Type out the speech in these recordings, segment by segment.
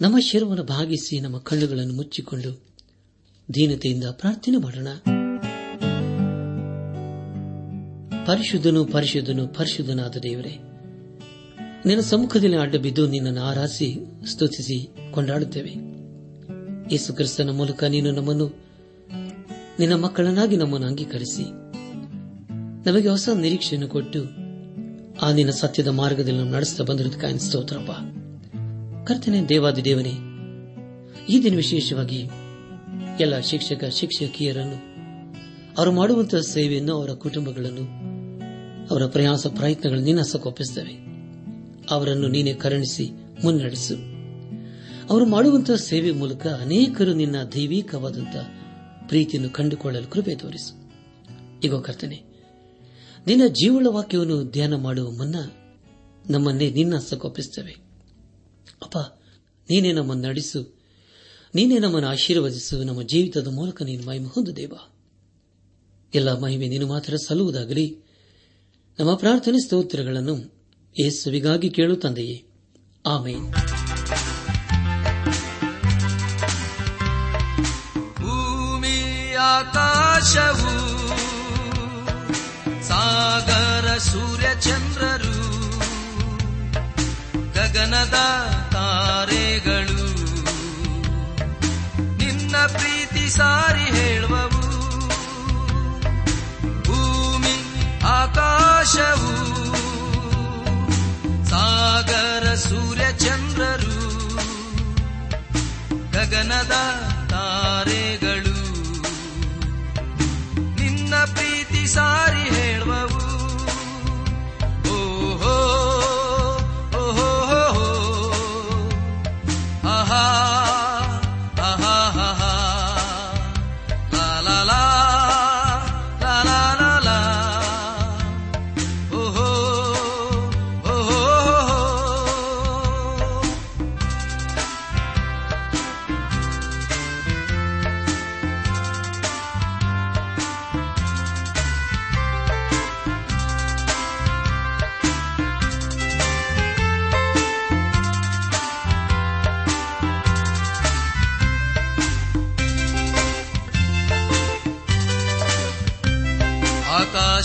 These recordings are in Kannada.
ನಮ್ಮ ಶಿರವನ್ನು ಭಾಗಿಸಿ ನಮ್ಮ ಕಣ್ಣುಗಳನ್ನು ಮುಚ್ಚಿಕೊಂಡು ದೀನತೆಯಿಂದ ಪ್ರಾರ್ಥನೆ ಮಾಡೋಣ. ಪರಿಶುದ್ಧನು ಪರಿಶುದ್ಧನು ಪರಿಶುದ್ಧನಾದ ದೇವರೇ, ನಿನ್ನ ಸಮ್ಮುಖದಲ್ಲಿ ಅಡ್ಡ ಬಿದ್ದು ನಿನ್ನನ್ನು ಆರಾಸಿ ಸ್ತುತಿಸಿ, ಕೊಂಡಾಡುತ್ತೇವೆ. ಯೇಸು ಕ್ರಿಸ್ತನ ಮೂಲಕ ನೀನು ನಮ್ಮನ್ನು, ನಿನ್ನ ಮಕ್ಕಳನ್ನಾಗಿ ನಮ್ಮನ್ನು ಅಂಗೀಕರಿಸಿ, ನಮಗೆ ಹೊಸ ನಿರೀಕ್ಷೆಯನ್ನು ಕೊಟ್ಟು, ಆ ನಿನ್ನ ಸತ್ಯದ ಮಾರ್ಗದಲ್ಲಿ ನಡೆಸ್ತಾ ಬಂದಿರೋದಕ್ಕಾಗಿ ಸ್ತೋತ್ರಪ್ಪ. ಕರ್ತನೆ ದೇವಾದಿ ದೇವನೇ ಈ ದಿನ ವಿಶೇಷವಾಗಿ ಎಲ್ಲ ಶಿಕ್ಷಕ, ಶಿಕ್ಷಕಿಯರನ್ನು, ಅವರು ಮಾಡುವಂತಹ ಸೇವೆಯನ್ನು ಅವರ ಕುಟುಂಬಗಳನ್ನು, ಅವರ ಪ್ರಯಾಸ ಪ್ರಯತ್ನಗಳನ್ನು ನಿನ್ನ ಅವರನ್ನು ನೀನೇ ಕರುಣಿಸಿ ಮುನ್ನಡೆಸು. ಅವರು ಮಾಡುವಂತಹ ಸೇವೆ ಮೂಲಕ ಅನೇಕರು ನಿನ್ನ ದೈವಿಕವಾದಂತಹ ಪ್ರೀತಿಯನ್ನು ಕಂಡುಕೊಳ್ಳಲು ಕೃಪೆ ತೋರಿಸು. ಈಗ ಕರ್ತನೆ, ನಿನ್ನ ಜೀವಳ ವಾಕ್ಯವನ್ನು ಧ್ಯಾನ ಮಾಡುವ ಮುನ್ನ ನಮ್ಮನ್ನೇ ನಿನ್ನ ಅಪ್ಪ, ನೀನೇ ನಮ್ಮನ್ನು ನಡೆಸು. ನೀನೇ ನಮ್ಮನ್ನು ಆಶೀರ್ವದಿಸು. ನಮ್ಮ ಜೀವಿತದ ಮೂಲಕ ನೀನು ಮಹಿಮೆ ಹೊಂದು ದೇವ. ಎಲ್ಲ ಮಹಿಮೆ ನೀನು ಮಾತ್ರ ಸಲ್ಲುವುದಾಗಲಿ. ನಮ್ಮ ಪ್ರಾರ್ಥನೆ ಸ್ತೋತ್ರಗಳನ್ನು ಯೇಸುವಿಗಾಗಿ ಕೇಳು ತಂದೆಯೇ. ಆಮೇನ್. ಭೂಮಿ, ಆಕಾಶವು, ಸಾಗರ, ಸೂರ್ಯ, ಚಂದ್ರರು, ಗಗನದ ಸಾರಿ ಹೇಳುವವು. ಭೂಮಿ ಆಕಾಶವು ಸಾಗರ ಸೂರ್ಯ ಚಂದ್ರರು ಗಗನದ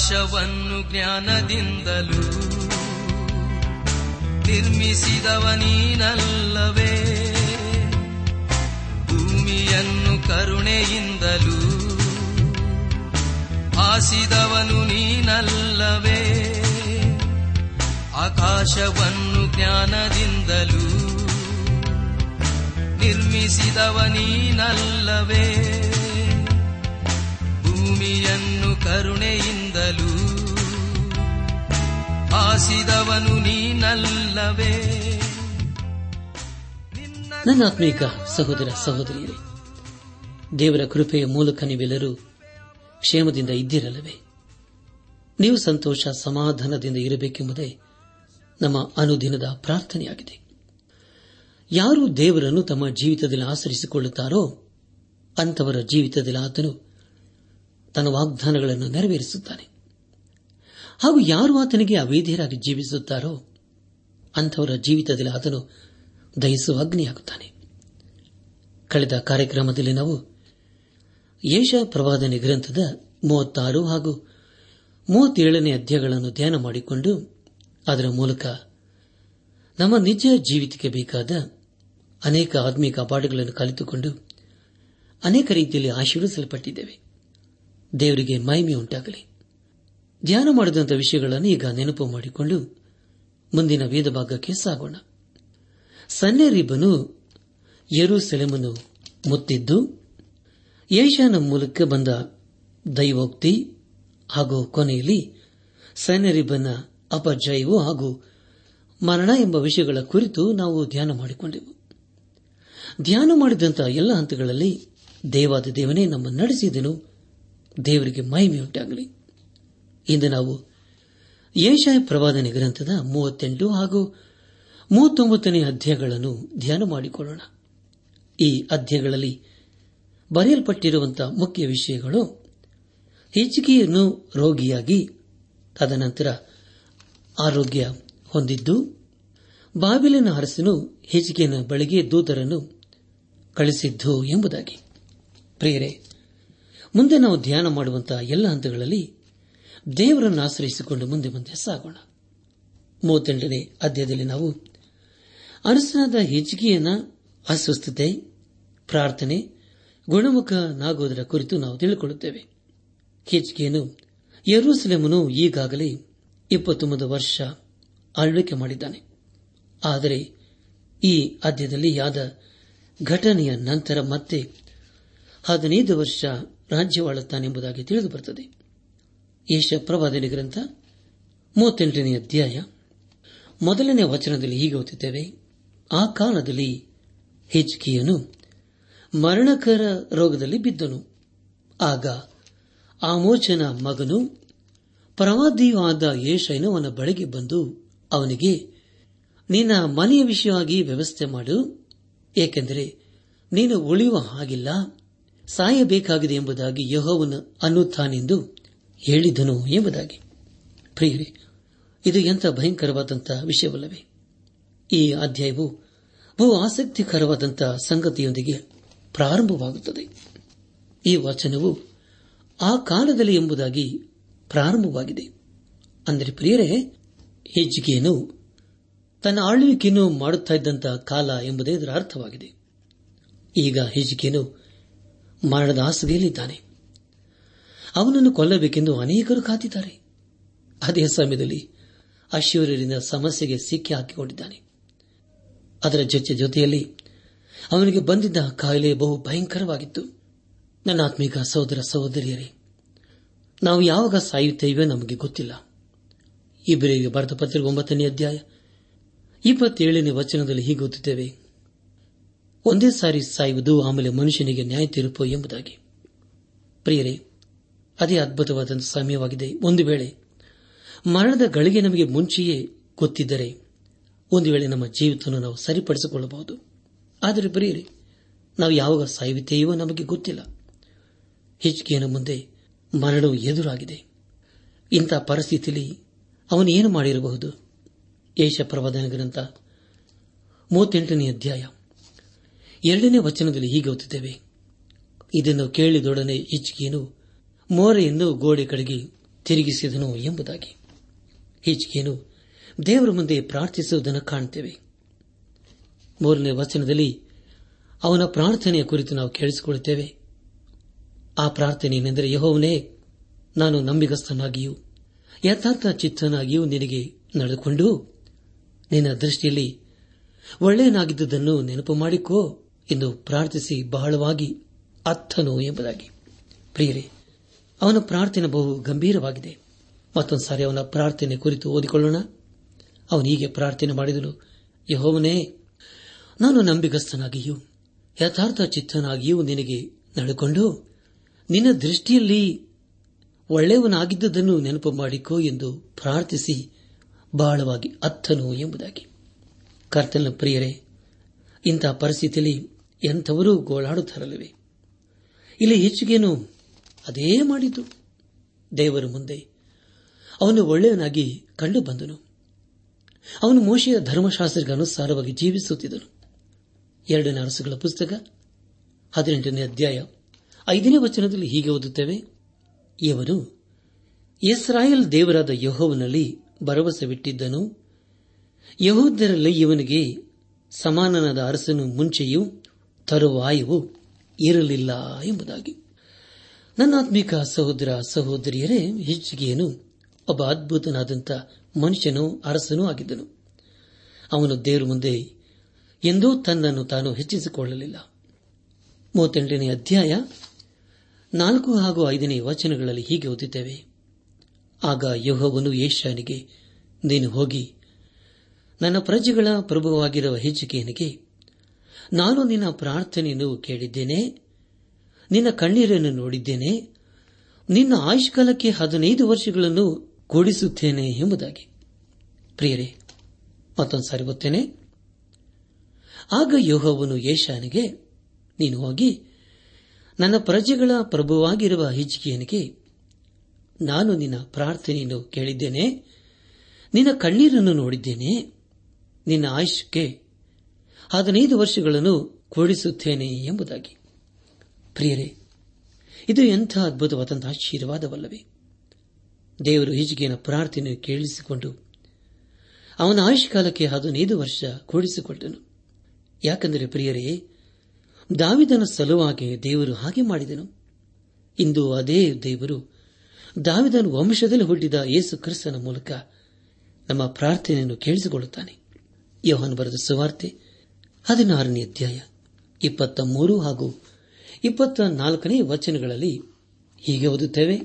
ಆಕಾಶವನ್ನು ಜ್ಞಾನದಿಂದಲೂ ನಿರ್ಮಿಸಿದವ ನೀನಲ್ಲವೇ. ಭೂಮಿಯನ್ನು ಕರುಣೆಯಿಂದಲೂ ಆಸಿದವನು ನೀನಲ್ಲವೇ. ಆಕಾಶವನ್ನು ಜ್ಞಾನದಿಂದಲೂ ನಿರ್ಮಿಸಿದವ ನೀನಲ್ಲವೇ. ಕರುಣೆಯಿಂದಲೂ ಆಸಿದವನು ನೀನಲ್ಲವೇ. ನನ್ನ ಆತ್ಮೀಕ ಸಹೋದರ ಸಹೋದರಿಯರೇ, ದೇವರ ಕೃಪೆಯ ಮೂಲಕ ನೀವೆಲ್ಲರೂ ಕ್ಷೇಮದಿಂದ ಇದ್ದಿರಲವೇ ನೀವು ಸಂತೋಷ ಸಮಾಧಾನದಿಂದ ಇರಬೇಕೆಂಬುದೇ ನಮ್ಮ ಅನುದಿನದ ಪ್ರಾರ್ಥನೆಯಾಗಿದೆ. ಯಾರು ದೇವರನ್ನು ತಮ್ಮ ಜೀವಿತದಲ್ಲಿ ಆಚರಿಸಿಕೊಳ್ಳುತ್ತಾರೋ ಅಂತವರ ಜೀವಿತದಲ್ಲಿ ಆತನು ತನ್ನ ವಾಗ್ದಾನಗಳನ್ನು ನೆರವೇರಿಸುತ್ತಾನೆ. ಹಾಗೂ ಯಾರು ಆತನಿಗೆ ಅವೇಧಿಯರಾಗಿ ಜೀವಿಸುತ್ತಾರೋ ಅಂಥವರ ಜೀವಿತದಲ್ಲಿ ಆತನು ದಹಿಸುವ ಅಗ್ನಿಯಾಗುತ್ತಾನೆ. ಕಳೆದ ಕಾರ್ಯಕ್ರಮದಲ್ಲಿ ನಾವು ಯೇಷ ಪ್ರವಾದನೆ ಗ್ರಂಥದ ಮೂವತ್ತಾರು ಹಾಗೂ ಮೂವತ್ತೇಳನೇ ಅಧ್ಯಾಯಗಳನ್ನು ಧ್ಯಾನ ಮಾಡಿಕೊಂಡು ಅದರ ಮೂಲಕ ನಮ್ಮ ನಿಜ ಜೀವಿತಕ್ಕೆ ಬೇಕಾದ ಅನೇಕ ಆತ್ಮೀಕ ಪಾಠಗಳನ್ನು ಕಲಿತುಕೊಂಡು ಅನೇಕ ರೀತಿಯಲ್ಲಿ ಆಶೀರ್ವಿಸಲ್ಪಟ್ಟಿದ್ದೇವೆ ದೇವರಿಗೆ ಮಹಿಮೆ ಉಂಟಾಗಲಿ. ಧ್ಯಾನ ಮಾಡಿದಂಥ ವಿಷಯಗಳನ್ನು ಈಗ ನೆನಪು ಮಾಡಿಕೊಂಡು ಮುಂದಿನ ವೇದ ಭಾಗಕ್ಕೆ ಸಾಗೋಣ. ಸನ್ನೆರಿಬ್ಬನು ಸೆಲೆಮನ್ನು ಮುತ್ತಿದ್ದು ಏಷ್ಯಾನ ಮೂಲಕ ಬಂದ ದೈವೋಕ್ತಿ ಹಾಗೂ ಕೊನೆಯಲ್ಲಿ ಸೈನ್ಯರಿಬ್ಬನ ಅಪಜಯವು ಹಾಗೂ ಮರಣ ಎಂಬ ವಿಷಯಗಳ ಕುರಿತು ನಾವು ಧ್ಯಾನ ಮಾಡಿಕೊಂಡೆವು. ಧ್ಯಾನ ಮಾಡಿದಂತಹ ಎಲ್ಲ ಹಂತಗಳಲ್ಲಿ ದೇವಾದ ದೇವನೇ ನಮ್ಮ ನಡೆಸಿದನು. ದೇವರಿಗೆ ಮಹಿಮೆಯುಂಟಾಗಲಿ. ಇಂದು ನಾವು ಏಷಾಯ ಪ್ರವಾದನೆ ಗ್ರಂಥದ ಮೂವತ್ತೆಂಟು ಹಾಗೂ ಮೂವತ್ತೊಂಬತ್ತನೇ ಅಧ್ಯಾಯಗಳನ್ನು ಧ್ಯಾನ ಮಾಡಿಕೊಳ್ಳೋಣ. ಈ ಅಧ್ಯಾಯಗಳಲ್ಲಿ ಬರೆಯಲ್ಪಟ್ಟಿರುವಂತಹ ಮುಖ್ಯ ವಿಷಯಗಳು ಹೆಚ್ಚಿಗೆಯನ್ನು ರೋಗಿಯಾಗಿ ತದನಂತರ ಆರೋಗ್ಯ ಹೊಂದಿದ್ದು, ಬಾಬಿಲಿನ ಅರಸನು ಹೆಚ್ಚಿಗೆಯ ಬಳಿಗೆ ದೂತರನ್ನು ಕಳಿಸಿದ್ದು ಎಂಬುದಾಗಿ. ಪ್ರಿಯರೇ ಮುಂದೆ ನಾವು ಧ್ಯಾನ ಮಾಡುವಂತಹ ಎಲ್ಲ ಹಂತಗಳಲ್ಲಿ ದೇವರನ್ನು ಆಶ್ರಯಿಸಿಕೊಂಡು ಮುಂದೆ ಮುಂದೆ ಸಾಗೋಣ. ಮೂವತ್ತೆಂಟನೇ ಅಧ್ಯಾಯದಲ್ಲಿ ನಾವು ಅರಸನಾದ ಹೆಜ್ಜಿಗೆಯನ್ನ ಅಸ್ವಸ್ಥತೆ, ಪ್ರಾರ್ಥನೆ ಗುಣಮುಖನಾಗುವುದರ ಕುರಿತು ನಾವು ತಿಳಿದುಕೊಳ್ಳುತ್ತೇವೆ. ಹೆಜ್ಜಿಗೆಯನ್ನು ಯರೂಸಲೇಮನು ಈಗಾಗಲೇ ಇಪ್ಪತ್ತೊಂಬತ್ತು ವರ್ಷ ಆಳ್ವಿಕೆ ಮಾಡಿದ್ದಾನೆ. ಆದರೆ ಈ ಅಧ್ಯದಲ್ಲಿ ಯಾದ ಘಟನೆಯ ನಂತರ ಮತ್ತೆ ಹದಿನೈದು ವರ್ಷ ರಾಜ್ಯವಾಳುತ್ತಾನೆಂಬುದಾಗಿ ತಿಳಿದು ಬರುತ್ತದೆ ಯಶ ಪ್ರವಾದನೆ ಗ್ರಂಥ, ಮೂವತ್ತೆಂಟನೇ ಅಧ್ಯಾಯ. ಮೊದಲನೇ ವಚನದಲ್ಲಿ ಹೀಗೆ ಓದುತ್ತೇವೆ. ಆ ಕಾಲದಲ್ಲಿ ಹೆಜ್ಕಿಯನು ಮರಣಕರ ರೋಗದಲ್ಲಿ ಬಿದ್ದನು. ಆಗ ಆಮೋಚನ ಮಗನು ಪ್ರವಾದಿಯೂ ಆದ ಅವನ ಬಳಿಗೆ ಬಂದು ಅವನಿಗೆ, ನಿನ್ನ ಮನೆಯ ವಿಷಯವಾಗಿ ವ್ಯವಸ್ಥೆ ಮಾಡು, ಏಕೆಂದರೆ ನೀನು ಉಳಿಯುವ ಹಾಗಿಲ್ಲ. ಸಾಯಬೇಕಾಗಿದೆ ಎಂಬುದಾಗಿ ಯಹೋವನು ಅನ್ನುತ್ತಾನೆಂದು ಹೇಳಿದನು ಎಂಬುದಾಗಿ. ಪ್ರಿಯರೇ, ಇದು ಎಂಥ ಭಯಂಕರವಾದಂತಹ ವಿಷಯವಲ್ಲವೇ? ಈ ಅಧ್ಯಾಯವು ಬಹು ಆಸಕ್ತಿಕರವಾದಂತಹ ಸಂಗತಿಯೊಂದಿಗೆ ಪ್ರಾರಂಭವಾಗುತ್ತದೆ. ಈ ವಚನವು ಆ ಕಾಲದಲ್ಲಿ ಎಂಬುದಾಗಿ ಪ್ರಾರಂಭವಾಗಿದೆ. ಅಂದರೆ ಪ್ರಿಯರೇ ಹೆಜ್ಜಿಗೆಯನ್ನು ತನ್ನ ಆಳ್ವಿಕೆಯನ್ನು ಮಾಡುತ್ತಾ ಇದ್ದಂತಹ ಕಾಲ ಎಂಬುದೇ ಇದರ ಅರ್ಥವಾಗಿದೆ. ಈಗ ಹೆಜ್ಜಿಕೆಯನ್ನು ಮರಣದ ಹಾಸಿಗೆಯಲ್ಲಿದ್ದಾನೆ. ಅವನನ್ನು ಕೊಲ್ಲಬೇಕೆಂದು ಅನೇಕರು ಕಾದಿದ್ದಾರೆ. ಅದೇ ಸಮಯದಲ್ಲಿ ಅಶ್ವರ್ಯರಿಂದ ಸಮಸ್ಯೆಗೆ ಸಿಕ್ಕಿ ಹಾಕಿಕೊಂಡಿದ್ದಾನೆ. ಅದರ ಜೊತೆ ಜೊತೆಯಲ್ಲಿ ಅವನಿಗೆ ಬಂದಿದ್ದ ಕಾಯಿಲೆ ಬಹು ಭಯಂಕರವಾಗಿತ್ತು. ನನ್ನ ಆತ್ಮಿಕ ಸಹೋದರ ಸಹೋದರಿಯರೇ, ನಾವು ಯಾವಾಗ ಸಾಯುತ್ತೇವೆ ನಮಗೆ ಗೊತ್ತಿಲ್ಲ. ಇಬ್ಬರಿಗೆ ಬರೆದ ಪತ್ರಿಕೆ ಒಂಬತ್ತನೇ ಅಧ್ಯಾಯ, ಇಪ್ಪತ್ತೇಳನೇ ವಚನದಲ್ಲಿ ಹೀಗೆ ಓದುತ್ತೇವೆ. ಒಂದೇ ಸಾರಿ ಸಾಯುವುದು ಆಮೇಲೆ ಮನುಷ್ಯನಿಗೆ ನ್ಯಾಯ ತೀರ್ಪು ಎಂಬುದಾಗಿ. ಪ್ರಿಯರೇ, ಅದೇ ಅದ್ಭುತವಾದ ಸಮಯವಾಗಿದೆ. ಒಂದು ವೇಳೆ ಮರಣದ ಗಳಿಗೆ ನಮಗೆ ಮುಂಚೆಯೇ ಗೊತ್ತಿದ್ದರೆ ಒಂದು ವೇಳೆ ನಮ್ಮ ಜೀವಿತವನ್ನು ನಾವು ಸರಿಪಡಿಸಿಕೊಳ್ಳಬಹುದು. ಆದರೆ ಪ್ರಿಯರೇ, ನಾವು ಯಾವಾಗ ಸಾಯುತ್ತೇವೋ ನಮಗೆ ಗೊತ್ತಿಲ್ಲ. ಹೆಚ್ಚಿಗೆಯ ಮುಂದೆ ಮರಣವು ಎದುರಾಗಿದೆ. ಇಂಥ ಪರಿಸ್ಥಿತಿಯಲ್ಲಿ ಅವನು ಏನು ಮಾಡಿರಬಹುದು? ಏಷ ಪ್ರವಾದನ ಗ್ರಂಥ ಮೂವತ್ತೆಂಟನೇ ಅಧ್ಯಾಯ. ಎರಡನೇ ವಚನದಲ್ಲಿ ಹೀಗೆ ಓದುತ್ತೇವೆ. ಇದನ್ನು ಕೇಳಿದೊಡನೆ ಹಿಚ್ಕಿಯನು ಮೋರೆಯನ್ನು ಗೋಡೆ ಕಡೆಗೆ ತಿರುಗಿಸಿದನು ಎಂಬುದಾಗಿ. ಹಿಚ್ಕಿಯನು ದೇವರ ಮುಂದೆ ಪ್ರಾರ್ಥಿಸುವುದನ್ನು ಕಾಣುತ್ತೇವೆ. ಮೂರನೇ ವಚನದಲ್ಲಿ ಅವನ ಪ್ರಾರ್ಥನೆಯ ಕುರಿತು ನಾವು ಕೇಳಿಸಿಕೊಳ್ಳುತ್ತೇವೆ. ಆ ಪ್ರಾರ್ಥನೆ ಏನೆಂದರೆ, ಯಹೋವನೇ, ನಾನು ನಂಬಿಗಸ್ತನಾಗಿಯೂ, ಯಥಾರ್ಥ ಚಿತ್ತನಾಗಿಯೂ ನಿನಗೆ ನಡೆದುಕೊಂಡು ನಿನ್ನ ದೃಷ್ಟಿಯಲ್ಲಿ ಒಳ್ಳೆಯನಾಗಿದ್ದುದನ್ನು ನೆನಪು ಮಾಡಿಕೋ. ಎಂದು ಪ್ರಾರ್ಥಿಸಿ ಬಹಳವಾಗಿ ಅತ್ತನು ಎಂಬುದಾಗಿ. ಪ್ರಿಯರೇ, ಅವನ ಪ್ರಾರ್ಥನೆ ಬಹು ಗಂಭೀರವಾಗಿದೆ. ಮತ್ತೊಂದು ಸಾರಿ ಅವನ ಪ್ರಾರ್ಥನೆ ಕುರಿತು ಓದಿಕೊಳ್ಳೋಣ. ಅವನು ಹೀಗೆ ಪ್ರಾರ್ಥನೆ ಮಾಡಿದನು, ಯಹೋವನೇ, ನಾನು ನಂಬಿಗಸ್ತನಾಗಿಯೂ, ಯಥಾರ್ಥ ಚಿತ್ತನಾಗಿಯೂ ನಿನಗೆ ನಡೆಕೊಂಡು, ನಿನ್ನ ದೃಷ್ಟಿಯಲ್ಲಿ ಒಳ್ಳೆಯವನಾಗಿದ್ದುದನ್ನು ನೆನಪು ಮಾಡಿಕೊ ಎಂದು ಪ್ರಾರ್ಥಿಸಿ ಬಹಳವಾಗಿ ಅತ್ತನು ಎಂಬುದಾಗಿ. ಕರ್ತನ ಪ್ರಿಯರೇ ಇಂತಹ ಪರಿಸ್ಥಿತಿಯಲ್ಲಿ ಎಂಥವರೂ ಗೋಳಾಡುತ್ತಾರಲ್ಲವೇ ಇಲ್ಲಿ ಹೆಚ್ಚಿಗೇನು ಅದೇ ಮಾಡಿತು ದೇವರ ಮುಂದೆ ಅವನು ಒಳ್ಳೆಯವನಾಗಿ ಕಂಡು ಬಂದನು. ಅವನು ಮೋಶೆಯ ಧರ್ಮಶಾಸ್ತ್ರಕ್ಕೆ ಅನುಸಾರವಾಗಿ ಜೀವಿಸುತ್ತಿದ್ದನು. ಎರಡನೇ ಅರಸುಗಳ ಪುಸ್ತಕ, ಹದಿನೆಂಟನೇ ಅಧ್ಯಾಯ, ಐದನೇ ವಚನದಲ್ಲಿ ಹೀಗೆ ಓದುತ್ತೇವೆ. ಇವರು ಇಸ್ರಾಯೇಲ್ ದೇವರಾದ ಯಹೋವನಲ್ಲಿ ಭರವಸೆವಿಟ್ಟಿದ್ದನು. ಯಹೋದ್ಯರಲ್ಲಿ ಇವನಿಗೆ ಸಮಾನನಾದ ಅರಸನು ಮುಂಚೆಯೂ ತರುವಾಯವು ಇರಲಿಲ್ಲ ಎಂಬುದಾಗಿ. ನನ್ನಾತ್ಮಿಕ ಸಹೋದರ ಸಹೋದರಿಯರೇ ಹೆಚ್ಚಿಗೆಯನು ಒಬ್ಬ ಅದ್ಭುತನಾದಂಥ ಮನುಷ್ಯನೂ ಅರಸನೂ ಆಗಿದ್ದನು. ಅವನು ದೇವರ ಮುಂದೆ ಎಂದೂ ತನ್ನನ್ನು ತಾನು ಹೆಚ್ಚಿಸಿಕೊಳ್ಳಲಿಲ್ಲ. ಮೂವತ್ತೆಂಟನೇ ಅಧ್ಯಾಯ ನಾಲ್ಕು ಹಾಗೂ ಐದನೇ ವಚನಗಳಲ್ಲಿ ಹೀಗೆ ಓದಿದ್ದೇವೆ. ಆಗ ಯೋಹವನು ಏಷ್ಯಾನಿಗೆ, ನೀನು ಹೋಗಿ, ನನ್ನ ಪ್ರಜೆಗಳ ಪ್ರಭುವಾಗಿರುವ ಹೆಚ್ಚಿಕೆಯನಿಗೆ ನಾನು ನಿನ್ನ ಪ್ರಾರ್ಥನೆಯನ್ನು ಕೇಳಿದ್ದೇನೆ. ನಿನ್ನ ಕಣ್ಣೀರನ್ನು ನೋಡಿದ್ದೇನೆ. ನಿನ್ನ ಆಯುಷ್ಕಾಲಕ್ಕೆ ಹದಿನೈದು ವರ್ಷಗಳನ್ನು ಕೂಡಿಸುತ್ತೇನೆ ಎಂಬುದಾಗಿ. ಪ್ರಿಯರೇ, ಮತ್ತೊಂದು ಸಾರಿ ಗೊತ್ತೇನೆ ಆಗ ಯೋಹವನ್ನು ಯೇಷಾನಿಗೆ ನೀನು ಹೋಗಿ ನನ್ನ ಪ್ರಜೆಗಳ ಪ್ರಭುವಾಗಿರುವ ಹಿಜ್ಕಿಯನಿಗೆ, ನಾನು ನಿನ್ನ ಪ್ರಾರ್ಥನೆಯನ್ನು ಕೇಳಿದ್ದೇನೆ. ನಿನ್ನ ಕಣ್ಣೀರನ್ನು ನೋಡಿದ್ದೇನೆ. ನಿನ್ನ ಆಯುಷ್ಯಕ್ಕೆ ಹದಿನೈದು ವರ್ಷಗಳನ್ನು ಕೂಡಿಸುತ್ತೇನೆ ಎಂಬುದಾಗಿ. ಪ್ರಿಯರೇ, ಇದು ಎಂಥ ಅದ್ಭುತವಾದಂತಹ ಆಶೀರ್ವಾದವಲ್ಲವೇ. ದೇವರು ಹಿಜಿಗೆಯ ಪ್ರಾರ್ಥನೆ ಕೇಳಿಸಿಕೊಂಡು ಅವನ ಆಯುಷ್ಕಾಲಕ್ಕೆ ಹದಿನೈದು ವರ್ಷ ಕೂಡಿಸಿಕೊಟ್ಟನು. ಯಾಕೆಂದರೆ ಪ್ರಿಯರೇ, ದಾವಿದನ ಸಲುವಾಗಿ ದೇವರು ಹಾಗೆ ಮಾಡಿದನು. ಇಂದು ಅದೇ ದೇವರು ದಾವಿದನ ವಂಶದಲ್ಲಿ ಹುಟ್ಟಿದ ಯೇಸು ಕ್ರಿಸ್ತನ ಮೂಲಕ ನಮ್ಮ ಪ್ರಾರ್ಥನೆಯನ್ನು ಕೇಳಿಸಿಕೊಳ್ಳುತ್ತಾನೆ. ಯೋಹನ್ ಬರೆದ ಸುವಾರ್ತೆ ಹದಿನಾರನೇ ಅಧ್ಯಾಯ, ಇಪ್ಪತ್ತ ಮೂರು ಹಾಗೂ ಇಪ್ಪತ್ತ ನಾಲ್ಕನೇ ವಚನಗಳಲ್ಲಿ ಹೀಗೆ ಓದುತ್ತೇವೆ.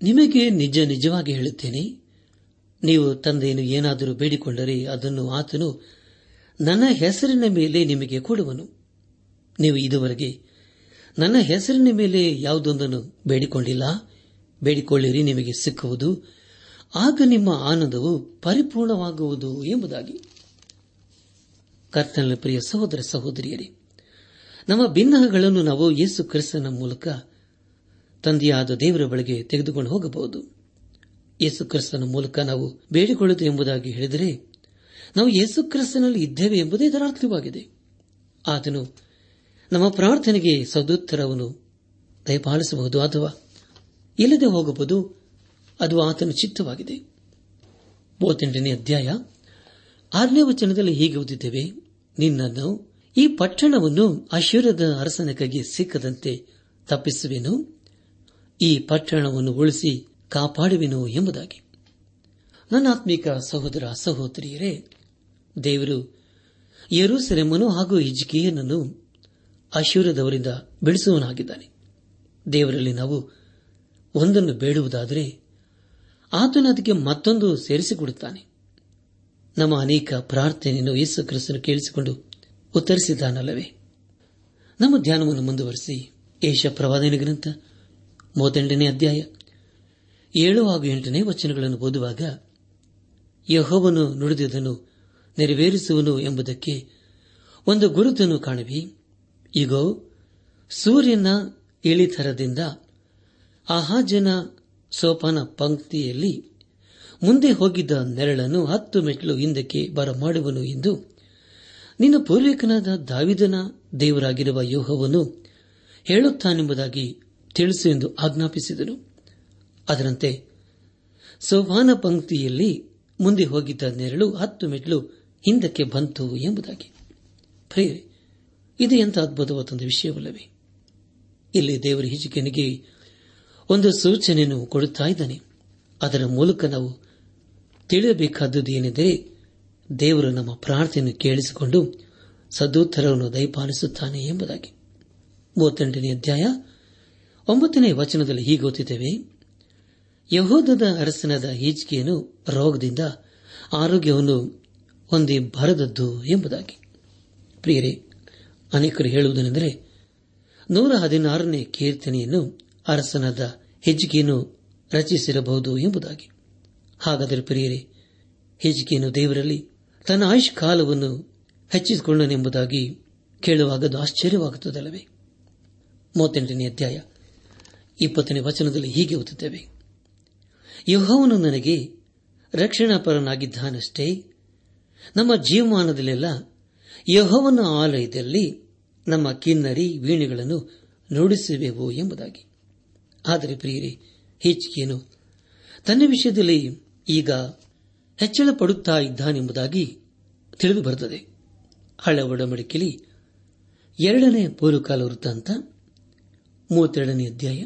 ನಿಮಗೆ ನಿಜ ನಿಜವಾಗಿ ಹೇಳುತ್ತೇನೆ, ನೀವು ತಂದೆಯನ್ನು ಏನಾದರೂ ಬೇಡಿಕೊಂಡರೆ ಅದನ್ನು ಆತನು ನನ್ನ ಹೆಸರಿನ ಮೇಲೆ ನಿಮಗೆ ಕೊಡುವನು. ನೀವು ಇದುವರೆಗೆ ನನ್ನ ಹೆಸರಿನ ಮೇಲೆ ಯಾವುದೊಂದನ್ನು ಬೇಡಿಕೊಂಡಿಲ್ಲ, ಬೇಡಿಕೊಳ್ಳಿರಿ, ನಿಮಗೆ ಸಿಕ್ಕುವುದು. ಆಗ ನಿಮ್ಮ ಆನಂದವು ಪರಿಪೂರ್ಣವಾಗುವುದು ಎಂಬುದಾಗಿ. ಕರ್ತನ ಪ್ರಿಯ ಸಹೋದರ ಸಹೋದರಿಯರೇ, ನಮ್ಮ ಭಿನ್ನಹಗಳನ್ನು ನಾವು ಯೇಸು ಕ್ರಿಸ್ತನ ಮೂಲಕ ತಂದೆಯಾದ ದೇವರ ಬಳಿಗೆ ತೆಗೆದುಕೊಂಡು ಹೋಗಬಹುದು. ಯೇಸು ಕ್ರಿಸ್ತನ ಮೂಲಕ ನಾವು ಬೇಡಿಕೊಳ್ಳುವುದು ಎಂಬುದಾಗಿ ಹೇಳಿದರೆ, ನಾವು ಯೇಸು ಕ್ರಿಸ್ತನಲ್ಲಿ ಇದ್ದೇವೆ ಎಂಬುದೇ ಇದರ ಅರ್ಥವಾಗಿದೆ ಆತನು ನಮ್ಮ ಪ್ರಾರ್ಥನೆಗೆ ಸದುತ್ತರವನ್ನು ದಯಪಾಲಿಸಬಹುದು ಅಥವಾ ಇಲ್ಲದೆ ಹೋಗಬಹುದು, ಅದು ಆತನ ಚಿತ್ತವಾಗಿದೆ. ಮೂವತ್ತೆಂಟನೇ ಅಧ್ಯಾಯ, ಆರನೇ ವಚನದಲ್ಲಿ ಹೀಗೆ ಓದಿದ್ದೇವೆ ನಿನ್ನನ್ನು ಈ ಪಟ್ಟಣವನ್ನು ಅಶ್ವರದ ಅರಸನ ಸಿಕ್ಕದಂತೆ ತಪ್ಪಿಸುವೆನು, ಈ ಪಟ್ಟಣವನ್ನು ಉಳಿಸಿ ಕಾಪಾಡುವೆನು ಎಂಬುದಾಗಿ. ನನ್ನ ಆತ್ಮಿಕ ಸಹೋದರ ಸಹೋದರಿಯರೇ, ದೇವರು ಯರೂಸೆಲೆಮನು ಹಾಗೂ ಹಿಜ್ಕಿಯನನ್ನು ಅಶೂರದವರಿಂದ ಬಿಡಿಸುವನಾಗಿದ್ದಾನೆ ದೇವರಲ್ಲಿ ನಾವು ಒಂದನ್ನು ಬೇಡುವುದಾದರೆ ಆತನು ಅದಕ್ಕೆ ಮತ್ತೊಂದು ಸೇರಿಸಿಕೊಡುತ್ತಾನೆ. ನಮ್ಮ ಅನೇಕ ಪ್ರಾರ್ಥನೆಯನ್ನು ಯೇಸು ಕ್ರಿಸ್ತನು ಕೇಳಿಸಿಕೊಂಡು ಉತ್ತರಿಸಿದ್ದಾನಲ್ಲವೇ? ನಮ್ಮ ಧ್ಯಾನವನ್ನು ಮುಂದುವರೆಸಿ. ಏಷ ಪ್ರವಾದನ ಗ್ರಂಥ, ಮೂವತ್ತೆಂಟನೇ ಅಧ್ಯಾಯ, ಏಳು ಹಾಗೂ ಎಂಟನೇ ವಚನಗಳನ್ನು ಓದುವಾಗ, ಯಹೋವನು ನುಡಿದುದನ್ನು ನೆರವೇರಿಸುವನು ಎಂಬುದಕ್ಕೆ ಒಂದು ಗುರುತನ್ನು ಕಾಣವಿ. ಈಗೋ ಸೂರ್ಯನ ಇಳಿತರದಿಂದ ಆಹಾಜನ ಸೋಪಾನ ಪಂಕ್ತಿಯಲ್ಲಿ ಮುಂದೆ ಹೋಗಿದ್ದ ನೆರಳನ್ನು ಹತ್ತು ಮೆಟ್ಲು ಹಿಂದಕ್ಕೆ ಬರಮಾಡುವನು ಎಂದು. ನಿನ್ನ ಪೂರ್ವಿಕನಾದ ದಾವಿದನ ದೇವರಾಗಿರುವ ಯೋಹವನ್ನು ಹೇಳುತ್ತಾನೆಂಬುದಾಗಿ ತಿಳಿಸು ಎಂದು ಆಜ್ಞಾಪಿಸಿದನು. ಅದರಂತೆ ಸೋಪಾನ ಪಂಕ್ತಿಯಲ್ಲಿ ಮುಂದೆ ಹೋಗಿದ್ದ ನೆರಳು ಹತ್ತು ಮೆಟ್ಲು ಹಿಂದಕ್ಕೆ ಬಂತು ಎಂಬುದಾಗಿ. ಇದು ಎಂಥ ಅದ್ಭುತವಾದ ವಿಷಯವಲ್ಲವೇ? ಇಲ್ಲಿ ದೇವರ ಹಿಜಿಕೆನಿಗೆ ಒಂದು ಸೂಚನೆಯನ್ನು ಕೊಡುತ್ತಾ ಇದ್ದಾನೆ. ಅದರ ಮೂಲಕ ನಾವು ತಿಳಿಯಬೇಕಾದದ್ದು ಏನೆಂದರೆ ದೇವರು ನಮ್ಮ ಪ್ರಾರ್ಥನೆಯನ್ನು ಕೇಳಿಸಿಕೊಂಡು ಸದೋತ್ತರವನ್ನು ದಯಪಾಲಿಸುತ್ತಾನೆ ಎಂಬುದಾಗಿ. ಮೂವತ್ತೆಂಟನೇ ಅಧ್ಯಾಯ. ಒಂಬತ್ತನೇ ವಚನದಲ್ಲಿ ಹೀಗೆ ಓದುತ್ತೇವೆ. ಯಹೋದದ ಅರಸನಾದ ಈಜಿಕೆಯನ್ನು ರೋಗದಿಂದ ಆರೋಗ್ಯವನ್ನು ಹೊಂದಿ ಬರದದ್ದು ಎಂಬುದಾಗಿ. ಪ್ರಿಯರೇ, ಅನೇಕರು ಹೇಳುವುದೇನೆಂದರೆ ನೂರ ಹದಿನಾರನೇ ಕೀರ್ತನೆಯನ್ನು ಅರಸನಾದ ಹೆಜ್ಜಿಗೆಯನ್ನು ರಚಿಸಿರಬಹುದು ಎಂಬುದಾಗಿ. ಹಾಗಾದರೆ ಪ್ರಿಯರೇ ಹೆಜ್ಜಿಕೆಯನ್ನು ದೇವರಲ್ಲಿ ತನ್ನ ಆಯುಷ್ ಕಾಲವನ್ನು ಹೆಚ್ಚಿಸಿಕೊಂಡನೆಂಬುದಾಗಿ ಕೇಳುವಾಗ ಅದು ಆಶ್ಚರ್ಯವಾಗುತ್ತದಲ್ಲವೇ? ಮೂವತ್ತೆಂಟನೇ ಅಧ್ಯಾಯ, ಇಪ್ಪತ್ತನೇ ವಚನದಲ್ಲಿ ಹೀಗೆ ಓದುತ್ತೇವೆ. ಯಹೋವನು ನನಗೆ ರಕ್ಷಣಾಪರನಾಗಿದ್ದಾನಷ್ಟೇ, ನಮ್ಮ ಜೀವಮಾನದಲ್ಲೆಲ್ಲ ಯಹೋವನ ಆಲಯದಲ್ಲಿ ನಮ್ಮ ಕಿನ್ನರಿ ವೀಣೆಗಳನ್ನು ನುಡಿಸುವೆವು ಎಂಬುದಾಗಿ. ಆದರೆ ಪ್ರಿಯರೇ ಹೆಚ್ಚಿಗೆಯನ್ನು ತನ್ನ ವಿಷಯದಲ್ಲಿ ಈಗ ಹೆಚ್ಚಳ ಪಡುತ್ತಾ ಇದ್ದಾನೆಂಬುದಾಗಿ ತಿಳಿದು ಬರುತ್ತದೆ ಹಳ ಒಡಂಬಡಿಕೆಯಲ್ಲಿ ಎರಡನೇ ಪೂರ್ವಕಾಲ ವೃತ್ತಾಂತ ಮೂವತ್ತೆರಡನೇ ಅಧ್ಯಾಯ,